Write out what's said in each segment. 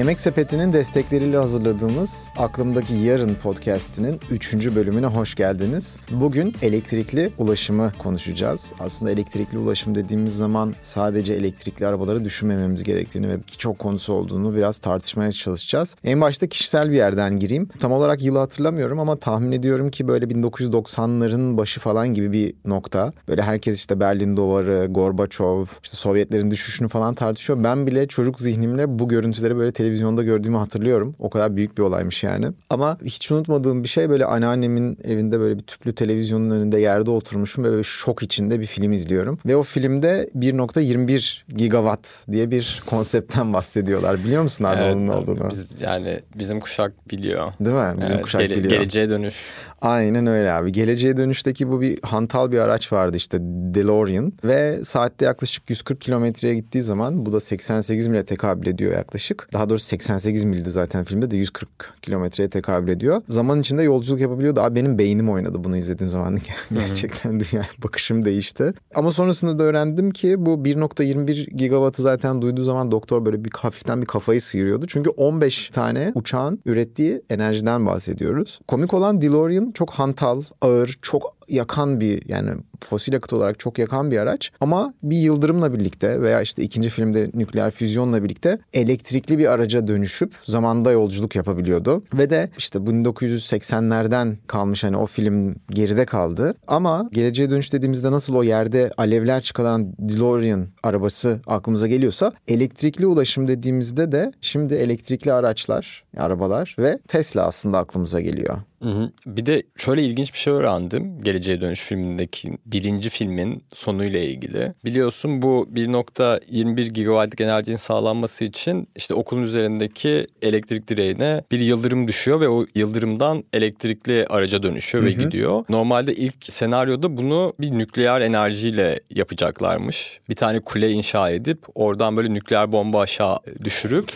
Yemek Sepeti'nin destekleriyle hazırladığımız Aklımdaki Yarın podcast'inin 3. bölümüne hoş geldiniz. Bugün elektrikli ulaşımı konuşacağız. Aslında elektrikli ulaşım dediğimiz zaman sadece elektrikli arabaları düşünmememiz gerektiğini ve birçok konusu olduğunu biraz tartışmaya çalışacağız. En başta kişisel bir yerden gireyim. Tam olarak yılı hatırlamıyorum ama tahmin ediyorum ki böyle 1990'ların başı falan gibi bir nokta. Böyle herkes işte Berlin Duvarı, Gorbaçov, işte Sovyetlerin düşüşünü falan tartışıyor. Ben bile çocuk zihnimle bu görüntüleri böyle televizyonda gördüğümü hatırlıyorum. O kadar büyük bir olaymış yani. Ama hiç unutmadığım bir şey böyle anneannemin evinde böyle bir tüplü televizyonun önünde yerde oturmuşum ve böyle şok içinde bir film izliyorum. Ve o filmde 1.21 gigawatt diye bir konseptten bahsediyorlar. Biliyor musun abi Evet, onun olduğunu? Biz, yani bizim kuşak biliyor. Değil mi? Bizim Evet, kuşak gele- biliyor. Geleceğe dönüş. Aynen öyle abi. Geleceğe dönüşteki bu bir hantal bir araç vardı işte DeLorean ve saatte yaklaşık 140 kilometreye gittiği zaman bu da 88 mile tekabül ediyor yaklaşık. Daha doğrusu 88 mildi zaten filmde de 140 kilometreye tekabül ediyor. Zaman içinde yolculuk yapabiliyordu. Abi benim beynim oynadı bunu izlediğim zaman. Gerçekten dünya bakışım değişti. Ama sonrasında da öğrendim ki bu 1.21 gigawattı zaten duyduğu zaman doktor böyle bir hafiften bir kafayı sıyırıyordu. Çünkü 15 tane uçağın ürettiği enerjiden bahsediyoruz. Komik olan DeLorean çok hantal, ağır, çok yakan bir yani fosil yakıt olarak çok yakan bir araç ama bir yıldırımla birlikte veya işte ikinci filmde nükleer füzyonla birlikte elektrikli bir araca dönüşüp zamanda yolculuk yapabiliyordu. Ve de işte 1980'lerden kalmış hani o film geride kaldı. Ama geleceğe dönüş dediğimizde nasıl o yerde alevler çıkaran DeLorean arabası aklımıza geliyorsa elektrikli ulaşım dediğimizde de şimdi elektrikli araçlar, arabalar ve Tesla aslında aklımıza geliyor. Hı hı. Bir de şöyle ilginç bir şey öğrendim. Geleceğe Dönüş filmindeki birinci filmin sonuyla ilgili. Biliyorsun bu 1.21 gigawattlık enerjinin sağlanması için işte okulun üzerindeki elektrik direğine bir yıldırım düşüyor ve o yıldırımdan elektrikli araca dönüşüyor ve gidiyor. Normalde ilk senaryoda bunu bir nükleer enerjiyle yapacaklarmış. Bir tane kule inşa edip oradan böyle nükleer bomba aşağı düşürüp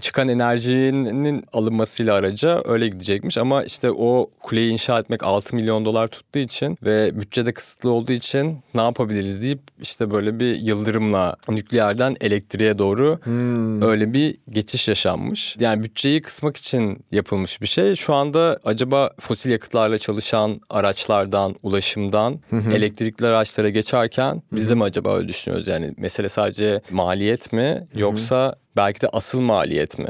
çıkan enerjinin alınmasıyla araca öyle gidecekmiş ama işte o kuleyi inşa etmek 6 milyon dolar tuttuğu için ve bütçede kısıtlı olduğu için ne yapabiliriz deyip işte böyle bir yıldırımla nükleerden elektriğe doğru öyle bir geçiş yaşanmış. Yani bütçeyi kısmak için yapılmış bir şey. Şu anda acaba fosil yakıtlarla çalışan araçlardan, ulaşımdan elektrikli araçlara geçerken biz de mi acaba öyle düşünüyoruz? Yani mesele sadece maliyet mi yoksa belki de asıl maliyet mi?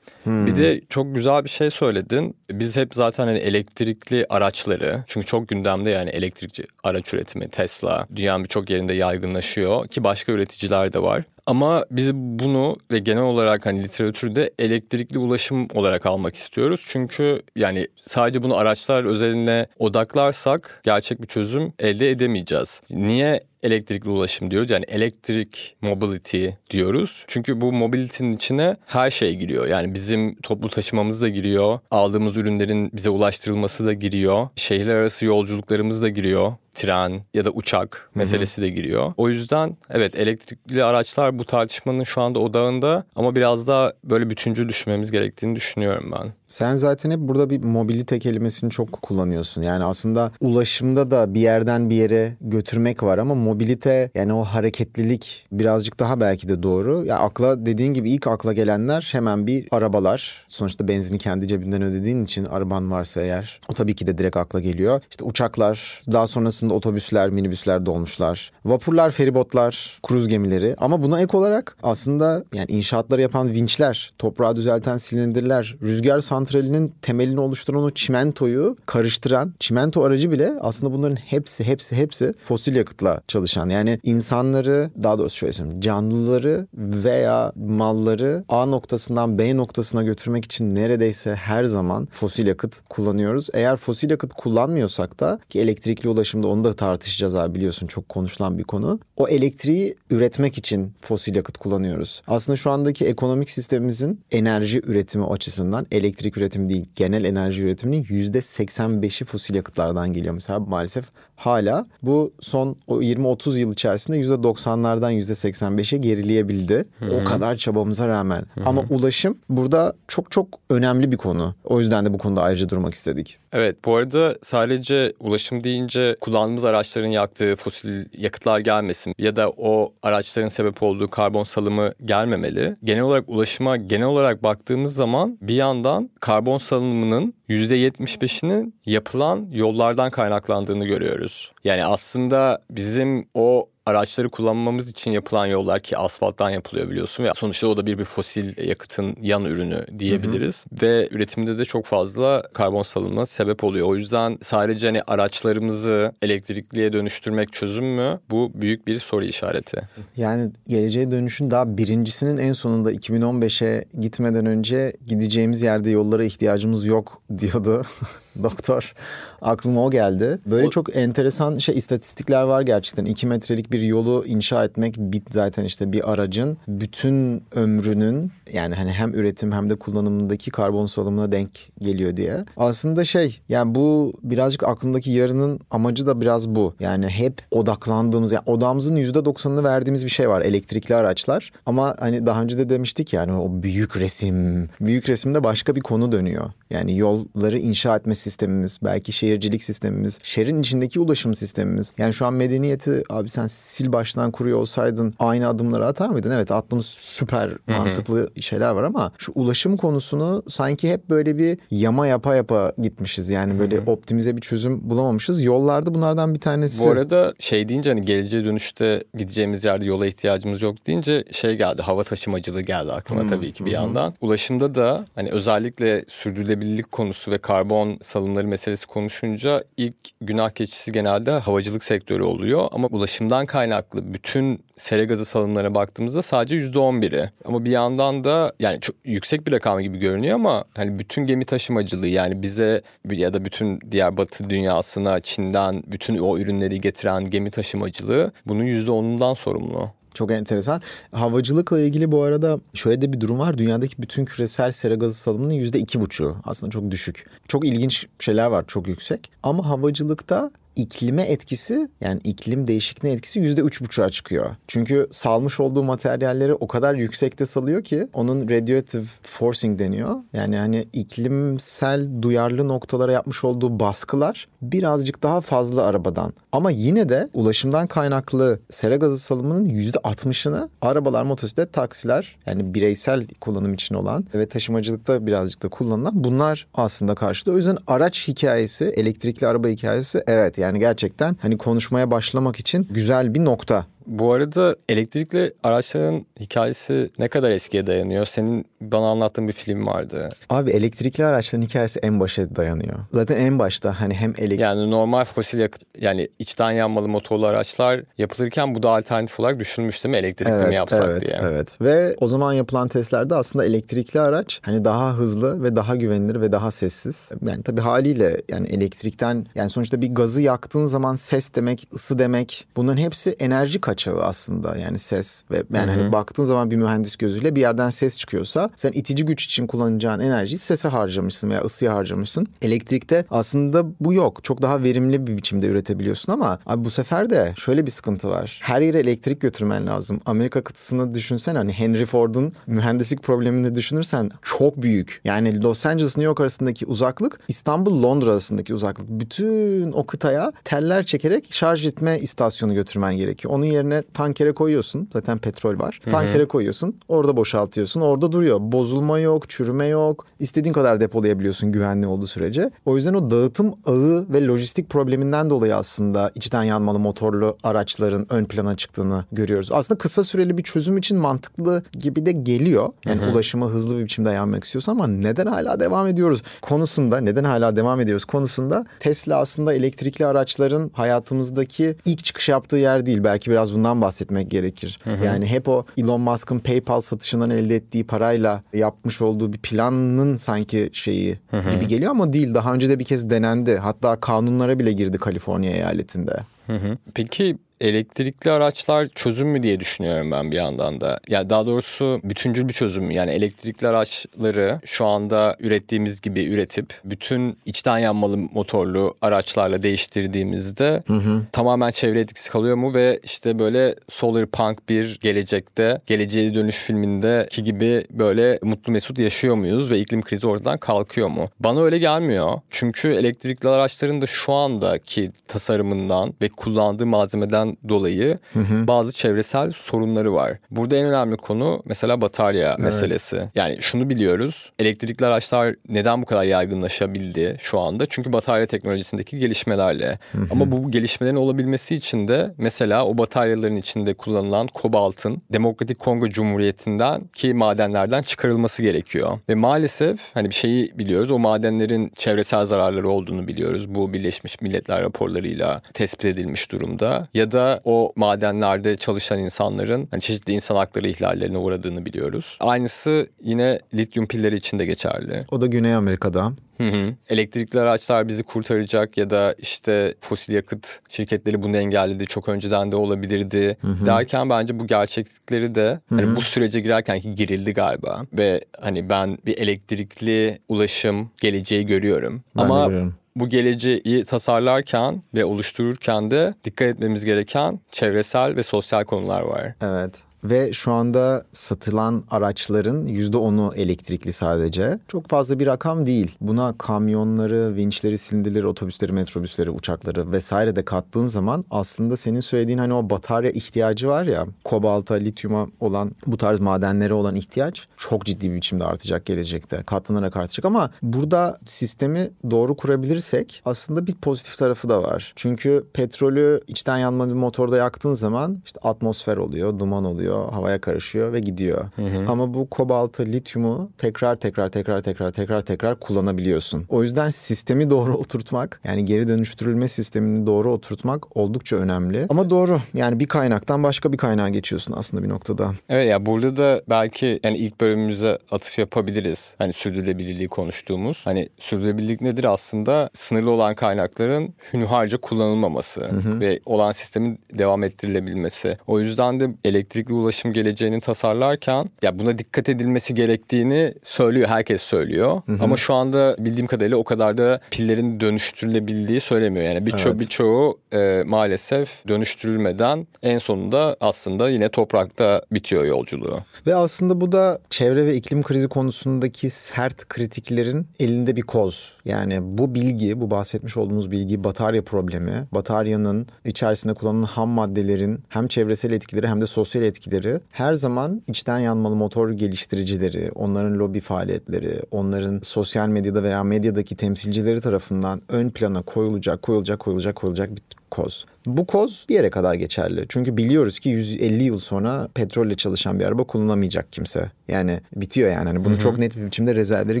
Bir de çok güzel bir şey söyledin. Biz hep zaten hani elektrikli araçları çünkü çok gündemde yani elektrikli araç üretimi Tesla dünyanın birçok yerinde yaygınlaşıyor ki başka üreticiler de var. Ama biz bunu ve genel olarak hani literatürde elektrikli ulaşım olarak almak istiyoruz. Çünkü yani sadece bunu araçlar özeline odaklarsak gerçek bir çözüm elde edemeyeceğiz. Niye elektrikli ulaşım diyoruz? Yani elektrik mobility diyoruz. Çünkü bu mobility'nin içine her şey giriyor. Yani bizim toplu taşımamız da giriyor. Aldığımız ürünlerin bize ulaştırılması da giriyor. Şehirler arası yolculuklarımız da giriyor tren ya da uçak meselesi de giriyor. O yüzden evet elektrikli araçlar bu tartışmanın şu anda odağında ama biraz daha böyle bütüncül düşünmemiz gerektiğini düşünüyorum ben. Sen zaten hep burada bir mobilite kelimesini çok kullanıyorsun. Yani aslında ulaşımda da bir yerden bir yere götürmek var ama mobilite yani o hareketlilik birazcık daha belki de doğru. Ya akla dediğin gibi ilk akla gelenler hemen bir arabalar. Sonuçta benzini kendi cebinden ödediğin için araban varsa eğer o tabii ki de direkt akla geliyor. İşte uçaklar, daha sonrasında otobüsler, minibüsler, dolmuşlar, vapurlar, feribotlar, kruz gemileri ama buna ek olarak aslında yani inşaatları yapan vinçler, toprağı düzelten silindirler, rüzgar santralinin temelini oluşturan o çimentoyu karıştıran çimento aracı bile aslında bunların hepsi hepsi hepsi fosil yakıtla çalışan. Yani insanları daha doğrusu şöyle söyleyeyim canlıları veya malları A noktasından B noktasına götürmek için neredeyse her zaman fosil yakıt kullanıyoruz. Eğer fosil yakıt kullanmıyorsak da ki elektrikli ulaşımda onu da tartışacağız abi biliyorsun çok konuşulan bir konu. O elektriği üretmek için fosil yakıt kullanıyoruz. Aslında şu andaki ekonomik sistemimizin enerji üretimi açısından elektrikli elektrik üretimi değil genel enerji üretiminin %85'i fosil yakıtlardan geliyor. Mesela maalesef hala bu son 20-30 yıl içerisinde %90'lardan %85'e gerileyebildi. Hı-hı. O kadar çabamıza rağmen. Hı-hı. Ama ulaşım burada çok çok önemli bir konu. O yüzden de bu konuda ayrıca durmak istedik. Evet bu arada sadece ulaşım deyince kullandığımız araçların yaktığı fosil yakıtlar gelmesin ya da o araçların sebep olduğu karbon salımı gelmemeli. Genel olarak ulaşıma genel olarak baktığımız zaman bir yandan karbon salımının %75'inin yapılan yollardan kaynaklandığını görüyoruz. Yani aslında bizim o araçları kullanmamız için yapılan yollar ki asfalttan yapılıyor biliyorsun ve sonuçta o da bir bir fosil yakıtın yan ürünü diyebiliriz hı hı. ve üretimde de çok fazla karbon salımına sebep oluyor. O yüzden sadece hani araçlarımızı elektrikliye dönüştürmek çözüm mü? Bu büyük bir soru işareti. Yani geleceğe dönüşün daha birincisinin en sonunda 2015'e gitmeden önce gideceğimiz yerde yollara ihtiyacımız yok diyordu doktor. Aklıma o geldi. Böyle o... çok enteresan şey istatistikler var gerçekten. 2 metrelik bir yolu inşa etmek bit zaten işte bir aracın bütün ömrünün yani hani hem üretim hem de kullanımındaki karbon salımına denk geliyor diye. Aslında şey yani bu birazcık aklımdaki yarının amacı da biraz bu. Yani hep odaklandığımız yani odamızın %90'ını verdiğimiz bir şey var elektrikli araçlar. Ama hani daha önce de demiştik yani o büyük resim. Büyük resimde başka bir konu dönüyor. Yani yolları inşa etme sistemimiz, belki şehircilik sistemimiz, şehrin içindeki ulaşım sistemimiz. Yani şu an medeniyeti abi sen sil baştan kuruyor olsaydın aynı adımları atar mıydın? Evet attığımız süper mantıklı şeyler var ama şu ulaşım konusunu sanki hep böyle bir yama yapa yapa gitmişiz. Yani böyle optimize bir çözüm bulamamışız. Yollarda bunlardan bir tanesi. Bu arada şey deyince hani geleceğe dönüşte gideceğimiz yerde yola ihtiyacımız yok deyince şey geldi. Hava taşımacılığı geldi aklıma tabii ki bir yandan. Ulaşımda da hani özellikle sürdürülebilirlik konusu ve karbon salımları meselesi konuşunca ilk günah keçisi genelde havacılık sektörü oluyor. Ama ulaşımdan kaynaklı bütün sera gazı salımlarına baktığımızda sadece yüzde on biri. Ama bir yandan da yani çok yüksek bir rakam gibi görünüyor ama hani bütün gemi taşımacılığı yani bize ya da bütün diğer batı dünyasına Çin'den bütün o ürünleri getiren gemi taşımacılığı bunun yüzde onundan sorumlu. Çok enteresan. Havacılıkla ilgili bu arada şöyle de bir durum var. Dünyadaki bütün küresel sera gazı salımının yüzde iki buçuğu. Aslında çok düşük. Çok ilginç şeyler var çok yüksek. Ama havacılıkta iklime etkisi yani iklim değişikliğine etkisi yüzde üç buçuğa çıkıyor. Çünkü salmış olduğu materyalleri o kadar yüksekte salıyor ki onun radioactive forcing deniyor. Yani hani iklimsel duyarlı noktalara yapmış olduğu baskılar birazcık daha fazla arabadan. Ama yine de ulaşımdan kaynaklı sera gazı salımının yüzde altmışını arabalar, motosiklet, taksiler yani bireysel kullanım için olan ve taşımacılıkta birazcık da kullanılan bunlar aslında karşılıyor. O yüzden araç hikayesi, elektrikli araba hikayesi evet yani yani gerçekten hani konuşmaya başlamak için güzel bir nokta. Bu arada elektrikli araçların hikayesi ne kadar eskiye dayanıyor? Senin bana anlattığın bir film vardı. Abi elektrikli araçların hikayesi en başa dayanıyor. Zaten en başta hani hem elektrik... Yani normal fosil yakıt yani içten yanmalı motorlu araçlar yapılırken bu da alternatif olarak düşünmüş değil mi? Elektrikli evet, mi yapsak evet, diye. Evet ve o zaman yapılan testlerde aslında elektrikli araç hani daha hızlı ve daha güvenilir ve daha sessiz. Yani tabii haliyle yani elektrikten yani sonuçta bir gazı yaktığın zaman ses demek, ısı demek bunların hepsi enerji kaç açığı aslında yani ses ve yani hani baktığın zaman bir mühendis gözüyle bir yerden ses çıkıyorsa sen itici güç için kullanacağın enerjiyi sese harcamışsın veya ısıya harcamışsın. Elektrikte aslında bu yok. Çok daha verimli bir biçimde üretebiliyorsun ama abi bu sefer de şöyle bir sıkıntı var. Her yere elektrik götürmen lazım. Amerika kıtasını düşünsen hani Henry Ford'un mühendislik problemini düşünürsen çok büyük. Yani Los Angeles New York arasındaki uzaklık İstanbul Londra arasındaki uzaklık. Bütün o kıtaya teller çekerek şarj etme istasyonu götürmen gerekiyor. Onun yerine yerine tankere koyuyorsun. Zaten petrol var. Tankere koyuyorsun. Orada boşaltıyorsun. Orada duruyor. Bozulma yok, çürüme yok. İstediğin kadar depolayabiliyorsun güvenli olduğu sürece. O yüzden o dağıtım ağı ve lojistik probleminden dolayı aslında içten yanmalı motorlu araçların ön plana çıktığını görüyoruz. Aslında kısa süreli bir çözüm için mantıklı gibi de geliyor. Yani Hı-hı. ulaşıma hızlı bir biçimde yanmak istiyorsun ama neden hala devam ediyoruz konusunda, neden hala devam ediyoruz konusunda Tesla aslında elektrikli araçların hayatımızdaki ilk çıkış yaptığı yer değil. Belki biraz bundan bahsetmek gerekir. Hı hı. Yani hep o Elon Musk'ın PayPal satışından elde ettiği parayla yapmış olduğu bir planın sanki şeyi hı hı. gibi geliyor ama değil. Daha önce de bir kez denendi. Hatta kanunlara bile girdi Kaliforniya eyaletinde. Hı hı. Peki elektrikli araçlar çözüm mü diye düşünüyorum ben bir yandan da. Yani daha doğrusu bütüncül bir çözüm. Yani elektrikli araçları şu anda ürettiğimiz gibi üretip bütün içten yanmalı motorlu araçlarla değiştirdiğimizde hı hı. tamamen çevre etkisi kalıyor mu ve işte böyle Solar Punk bir gelecekte geleceğe dönüş filmindeki gibi böyle mutlu mesut yaşıyor muyuz ve iklim krizi ortadan kalkıyor mu? Bana öyle gelmiyor. Çünkü elektrikli araçların da şu andaki tasarımından ve kullandığı malzemeden dolayı hı hı. bazı çevresel sorunları var. Burada en önemli konu mesela batarya evet. meselesi. Yani şunu biliyoruz. Elektrikli araçlar neden bu kadar yaygınlaşabildi şu anda? Çünkü batarya teknolojisindeki gelişmelerle. Hı hı. Ama bu gelişmelerin olabilmesi için de mesela o bataryaların içinde kullanılan kobaltın Demokratik Kongo Cumhuriyeti'nden ki madenlerden çıkarılması gerekiyor. Ve maalesef hani bir şeyi biliyoruz. O madenlerin çevresel zararları olduğunu biliyoruz. Bu Birleşmiş Milletler raporlarıyla tespit edilmiş durumda. Ya da o madenlerde çalışan insanların hani çeşitli insan hakları ihlallerine uğradığını biliyoruz. Aynısı yine lityum pilleri için de geçerli. O da Güney Amerika'da. Hı hı. Elektrikli araçlar bizi kurtaracak ya da işte fosil yakıt şirketleri bunu engelledi çok önceden de olabilirdi hı hı. derken bence bu gerçeklikleri de hı hı. hani bu sürece girerken ki girildi galiba ve hani ben bir elektrikli ulaşım geleceği görüyorum. Ben Ama görüyorum bu geleceği tasarlarken ve oluştururken de dikkat etmemiz gereken çevresel ve sosyal konular var. Evet. Ve şu anda satılan araçların %10'u elektrikli sadece. Çok fazla bir rakam değil. Buna kamyonları, vinçleri, silindirleri, otobüsleri, metrobüsleri, uçakları vesaire de kattığın zaman aslında senin söylediğin hani o batarya ihtiyacı var ya kobalta, lityuma olan bu tarz madenlere olan ihtiyaç çok ciddi bir biçimde artacak gelecekte. Katlanarak artacak ama burada sistemi doğru kurabilirsek aslında bir pozitif tarafı da var. Çünkü petrolü içten yanma bir motorda yaktığın zaman işte atmosfer oluyor, duman oluyor oluyor, havaya karışıyor ve gidiyor. Hı hı. Ama bu kobaltı, lityumu tekrar tekrar tekrar tekrar tekrar tekrar kullanabiliyorsun. O yüzden sistemi doğru oturtmak, yani geri dönüştürülme sistemini doğru oturtmak oldukça önemli. Ama doğru. Yani bir kaynaktan başka bir kaynağa geçiyorsun aslında bir noktada. Evet ya burada da belki yani ilk bölümümüze atıf yapabiliriz. Hani sürdürülebilirliği konuştuğumuz. Hani sürdürülebilirlik nedir aslında? Sınırlı olan kaynakların hünharca kullanılmaması hı hı. ve olan sistemin devam ettirilebilmesi. O yüzden de elektrikli ulaşım geleceğini tasarlarken ya buna dikkat edilmesi gerektiğini söylüyor. Herkes söylüyor. Hı hı. Ama şu anda bildiğim kadarıyla o kadar da pillerin dönüştürülebildiği söylemiyor. Yani birço evet. birçoğu e, maalesef dönüştürülmeden en sonunda aslında yine toprakta bitiyor yolculuğu. Ve aslında bu da çevre ve iklim krizi konusundaki sert kritiklerin elinde bir koz. Yani bu bilgi, bu bahsetmiş olduğumuz bilgi batarya problemi, bataryanın içerisinde kullanılan ham maddelerin hem çevresel etkileri hem de sosyal etkileri etkileri her zaman içten yanmalı motor geliştiricileri, onların lobi faaliyetleri, onların sosyal medyada veya medyadaki temsilcileri tarafından ön plana koyulacak, koyulacak, koyulacak, koyulacak bir koz. Bu koz bir yere kadar geçerli. Çünkü biliyoruz ki 150 yıl sonra petrolle çalışan bir araba kullanamayacak kimse. Yani bitiyor yani. Hani bunu Hı-hı. çok net bir biçimde rezervleri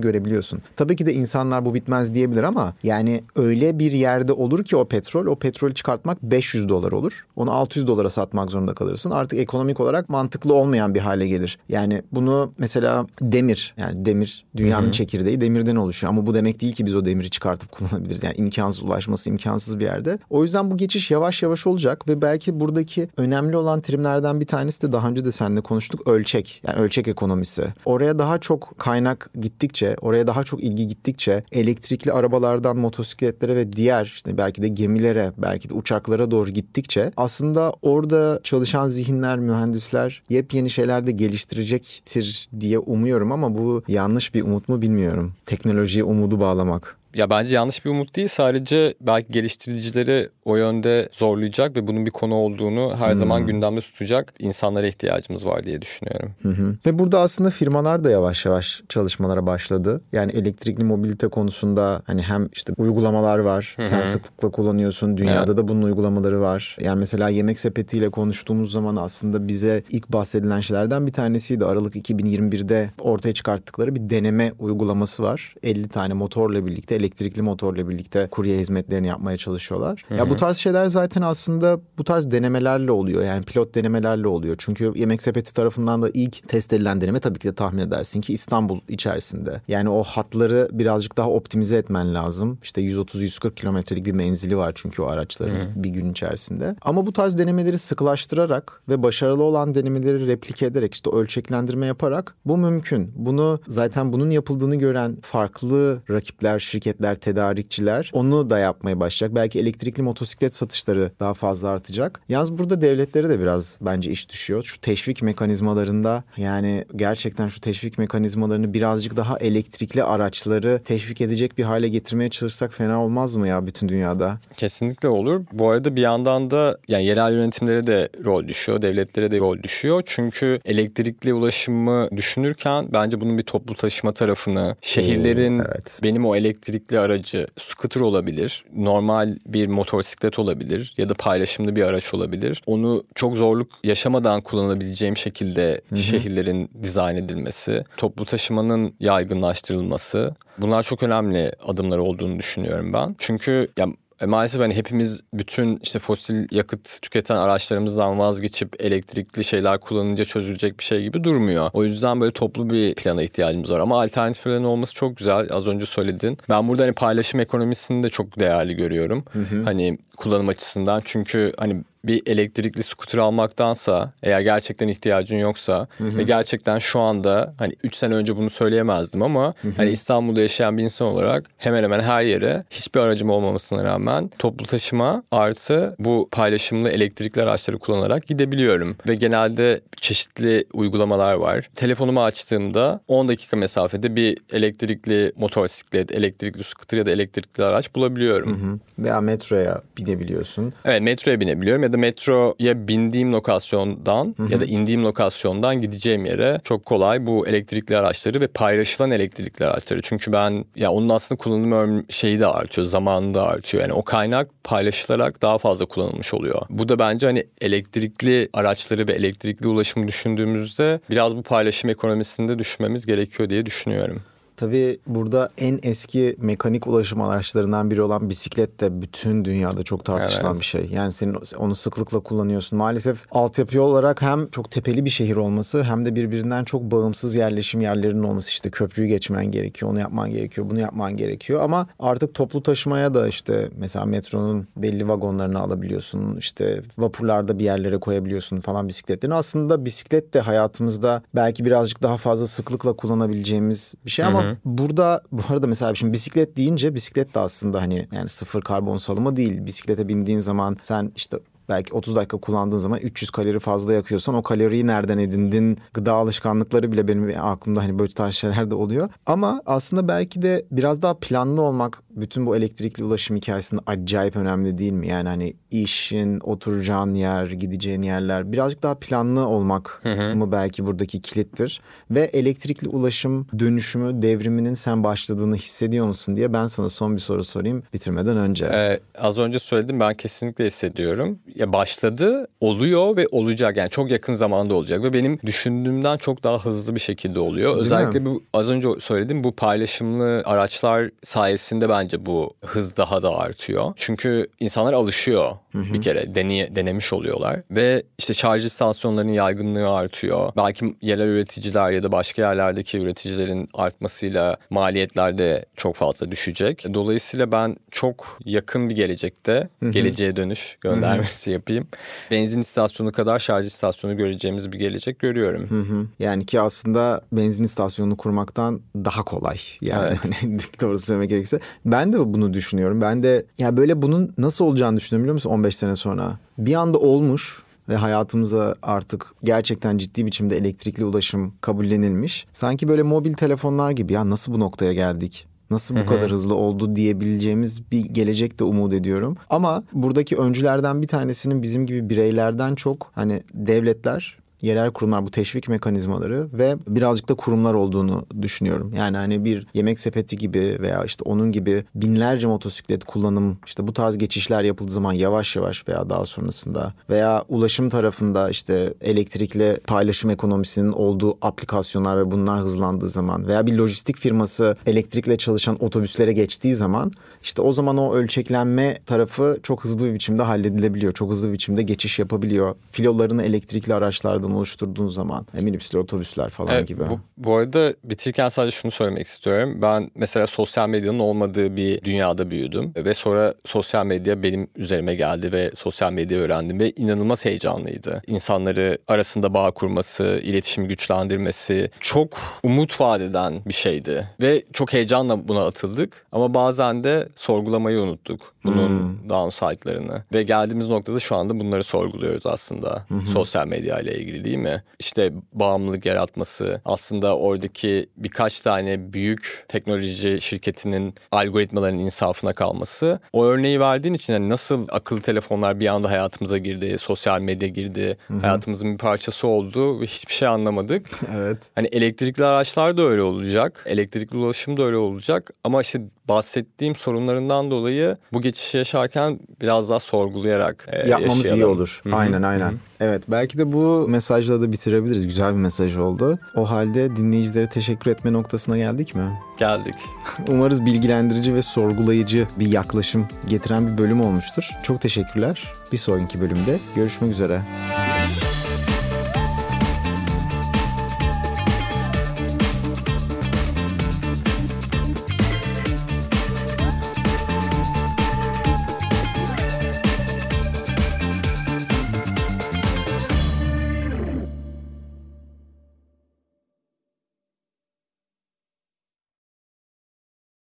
görebiliyorsun. Tabii ki de insanlar bu bitmez diyebilir ama yani öyle bir yerde olur ki o petrol, o petrolü çıkartmak 500 dolar olur. Onu 600 dolara satmak zorunda kalırsın. Artık ekonomik olarak mantıklı olmayan bir hale gelir. Yani bunu mesela demir, yani demir dünyanın Hı-hı. çekirdeği demirden oluşuyor. Ama bu demek değil ki biz o demiri çıkartıp kullanabiliriz. Yani imkansız ulaşması imkansız bir yerde. O yüzden bu geçiş yavaş yavaş olacak ve belki buradaki önemli olan terimlerden bir tanesi de daha önce de seninle konuştuk ölçek. Yani ölçek ekonomisi. Oraya daha çok kaynak gittikçe, oraya daha çok ilgi gittikçe elektrikli arabalardan motosikletlere ve diğer işte belki de gemilere, belki de uçaklara doğru gittikçe aslında orada çalışan zihinler, mühendisler yepyeni şeyler de geliştirecektir diye umuyorum ama bu yanlış bir umut mu bilmiyorum. Teknolojiye umudu bağlamak. Ya bence yanlış bir umut değil. Sadece belki geliştiricileri o yönde zorlayacak ve bunun bir konu olduğunu her hmm. zaman gündemde tutacak insanlara ihtiyacımız var diye düşünüyorum. Hı hı. Ve burada aslında firmalar da yavaş yavaş çalışmalara başladı. Yani elektrikli mobilite konusunda hani hem işte uygulamalar var. Hı hı. Sen sıklıkla kullanıyorsun. Dünyada evet. da bunun uygulamaları var. Yani mesela yemek sepetiyle konuştuğumuz zaman aslında bize ilk bahsedilen şeylerden bir tanesiydi. Aralık 2021'de ortaya çıkarttıkları bir deneme uygulaması var. 50 tane motorla birlikte elektrikli motorla birlikte kurye hizmetlerini yapmaya çalışıyorlar. Hı hı. Ya bu tarz şeyler zaten aslında bu tarz denemelerle oluyor. Yani pilot denemelerle oluyor. Çünkü Yemek Sepeti tarafından da ilk test edilen deneme tabii ki de tahmin edersin ki İstanbul içerisinde. Yani o hatları birazcık daha optimize etmen lazım. İşte 130-140 kilometrelik bir menzili var çünkü o araçların hı. bir gün içerisinde. Ama bu tarz denemeleri sıkılaştırarak ve başarılı olan denemeleri replike ederek işte ölçeklendirme yaparak bu mümkün. Bunu zaten bunun yapıldığını gören farklı rakipler, şirketler, tedarikçiler onu da yapmaya başlayacak. Belki elektrikli motosiklet satışları daha fazla artacak. Yalnız burada devletlere de biraz bence iş düşüyor. Şu teşvik mekanizmalarında yani gerçekten şu teşvik mekanizmalarını birazcık daha elektrikli araçları teşvik edecek bir hale getirmeye çalışsak fena olmaz mı ya bütün dünyada? Kesinlikle olur. Bu arada bir yandan da yani yerel yönetimlere de rol düşüyor, devletlere de rol düşüyor. Çünkü elektrikli ulaşımı düşünürken bence bunun bir toplu taşıma tarafını, şehirlerin evet. benim o elektrikli aracı scooter olabilir, normal bir motosiklet olabilir ya da paylaşımlı bir araç olabilir. Onu çok zorluk yaşamadan kullanabileceğim şekilde Hı-hı. şehirlerin dizayn edilmesi, toplu taşımanın yaygınlaştırılması bunlar çok önemli adımlar olduğunu düşünüyorum ben. Çünkü ya e, maalesef hani hepimiz bütün işte fosil yakıt tüketen araçlarımızdan vazgeçip elektrikli şeyler kullanınca çözülecek bir şey gibi durmuyor. O yüzden böyle toplu bir plana ihtiyacımız var. Ama alternatiflerin olması çok güzel. Az önce söyledin. Ben burada hani paylaşım ekonomisini de çok değerli görüyorum. Hı hı. Hani kullanım açısından. Çünkü hani bir elektrikli scooter almaktansa eğer gerçekten ihtiyacın yoksa hı hı. ve gerçekten şu anda hani 3 sene önce bunu söyleyemezdim ama hı hı. hani İstanbul'da yaşayan bir insan olarak hemen hemen her yere hiçbir aracım olmamasına rağmen toplu taşıma artı bu paylaşımlı elektrikli araçları kullanarak gidebiliyorum ve genelde çeşitli uygulamalar var. Telefonumu açtığımda 10 dakika mesafede bir elektrikli motosiklet, elektrikli scooter ya da elektrikli araç bulabiliyorum. Hı hı. Veya metroya binebiliyorsun. Evet metroya binebiliyorum ya da metroya bindiğim lokasyondan Hı-hı. ya da indiğim lokasyondan gideceğim yere çok kolay bu elektrikli araçları ve paylaşılan elektrikli araçları. Çünkü ben ya onun aslında kullanım şeyi de artıyor, zamanı da artıyor. Yani o kaynak paylaşılarak daha fazla kullanılmış oluyor. Bu da bence hani elektrikli araçları ve elektrikli ulaşımı düşündüğümüzde biraz bu paylaşım ekonomisinde düşmemiz gerekiyor diye düşünüyorum. Tabii burada en eski mekanik ulaşım araçlarından biri olan bisiklet de bütün dünyada çok tartışılan evet. bir şey. Yani senin onu sıklıkla kullanıyorsun. Maalesef altyapı olarak hem çok tepeli bir şehir olması hem de birbirinden çok bağımsız yerleşim yerlerinin olması. işte köprüyü geçmen gerekiyor, onu yapman gerekiyor, bunu yapman gerekiyor. Ama artık toplu taşımaya da işte mesela metronun belli vagonlarını alabiliyorsun. İşte vapurlarda bir yerlere koyabiliyorsun falan bisikletlerini. Aslında bisiklet de hayatımızda belki birazcık daha fazla sıklıkla kullanabileceğimiz bir şey ama burada bu arada mesela şimdi bisiklet deyince bisiklet de aslında hani yani sıfır karbon salımı değil. Bisiklete bindiğin zaman sen işte belki 30 dakika kullandığın zaman 300 kalori fazla yakıyorsan o kaloriyi nereden edindin? Gıda alışkanlıkları bile benim aklımda hani böyle tarz şeyler de oluyor. Ama aslında belki de biraz daha planlı olmak bütün bu elektrikli ulaşım hikayesinde acayip önemli değil mi? Yani hani işin, oturacağın yer, gideceğin yerler birazcık daha planlı olmak hı hı. mı belki buradaki kilittir. Ve elektrikli ulaşım dönüşümü, devriminin sen başladığını hissediyor musun diye ben sana son bir soru sorayım bitirmeden önce. Ee, az önce söyledim ben kesinlikle hissediyorum. Ya başladı, oluyor ve olacak. Yani çok yakın zamanda olacak ve benim düşündüğümden çok daha hızlı bir şekilde oluyor. Değil Özellikle mi? bu az önce söyledim bu paylaşımlı araçlar sayesinde bence bence bu hız daha da artıyor. Çünkü insanlar alışıyor hı hı. bir kere deneye, denemiş oluyorlar ve işte şarj istasyonlarının yaygınlığı artıyor. Belki yerel üreticiler ya da başka yerlerdeki üreticilerin artmasıyla maliyetler de çok fazla düşecek. Dolayısıyla ben çok yakın bir gelecekte hı hı. geleceğe dönüş göndermesi hı hı. yapayım. Benzin istasyonu kadar şarj istasyonu göreceğimiz bir gelecek görüyorum. Hı hı. Yani ki aslında benzin istasyonunu kurmaktan daha kolay. Yani evet. hani söylemek gerekirse. Ben ben de bunu düşünüyorum. Ben de ya böyle bunun nasıl olacağını düşünüyorum biliyor musun 15 sene sonra. Bir anda olmuş ve hayatımıza artık gerçekten ciddi biçimde elektrikli ulaşım kabullenilmiş. Sanki böyle mobil telefonlar gibi ya nasıl bu noktaya geldik? Nasıl bu kadar hızlı oldu diyebileceğimiz bir gelecek de umut ediyorum. Ama buradaki öncülerden bir tanesinin bizim gibi bireylerden çok hani devletler yerel kurumlar bu teşvik mekanizmaları ve birazcık da kurumlar olduğunu düşünüyorum. Yani hani bir yemek sepeti gibi veya işte onun gibi binlerce motosiklet kullanım işte bu tarz geçişler yapıldığı zaman yavaş yavaş veya daha sonrasında veya ulaşım tarafında işte elektrikli paylaşım ekonomisinin olduğu aplikasyonlar ve bunlar hızlandığı zaman veya bir lojistik firması elektrikle çalışan otobüslere geçtiği zaman işte o zaman o ölçeklenme tarafı çok hızlı bir biçimde halledilebiliyor. Çok hızlı bir biçimde geçiş yapabiliyor. Filolarını elektrikli araçlardan oluşturduğun zaman minibüsler, otobüsler falan Evet, gibi. Bu, bu arada bitirirken sadece şunu söylemek istiyorum. Ben mesela sosyal medyanın olmadığı bir dünyada büyüdüm. Ve sonra sosyal medya benim üzerime geldi ve sosyal medya öğrendim ve inanılmaz heyecanlıydı. İnsanları arasında bağ kurması, iletişimi güçlendirmesi çok umut vaat eden bir şeydi. Ve çok heyecanla buna atıldık. Ama bazen de sorgulamayı unuttuk. Bunun downside'larını. Ve geldiğimiz noktada şu anda bunları sorguluyoruz aslında. Sosyal medya ile ilgili değil mi? İşte bağımlılık yaratması, aslında oradaki birkaç tane büyük teknoloji şirketinin algoritmaların insafına kalması. O örneği verdiğin için hani nasıl akıllı telefonlar bir anda hayatımıza girdi, sosyal medya girdi, hayatımızın bir parçası oldu ve hiçbir şey anlamadık. evet. Hani elektrikli araçlar da öyle olacak. Elektrikli ulaşım da öyle olacak. Ama işte bahsettiğim sorunlarından dolayı bu geçişi yaşarken biraz daha sorgulayarak e, Yapmamız iyi yaşayalım. olur. Aynen aynen. Evet belki de bu mesajla da bitirebiliriz. Güzel bir mesaj oldu. O halde dinleyicilere teşekkür etme noktasına geldik mi? Geldik. Umarız bilgilendirici ve sorgulayıcı bir yaklaşım getiren bir bölüm olmuştur. Çok teşekkürler. Bir sonraki bölümde görüşmek üzere.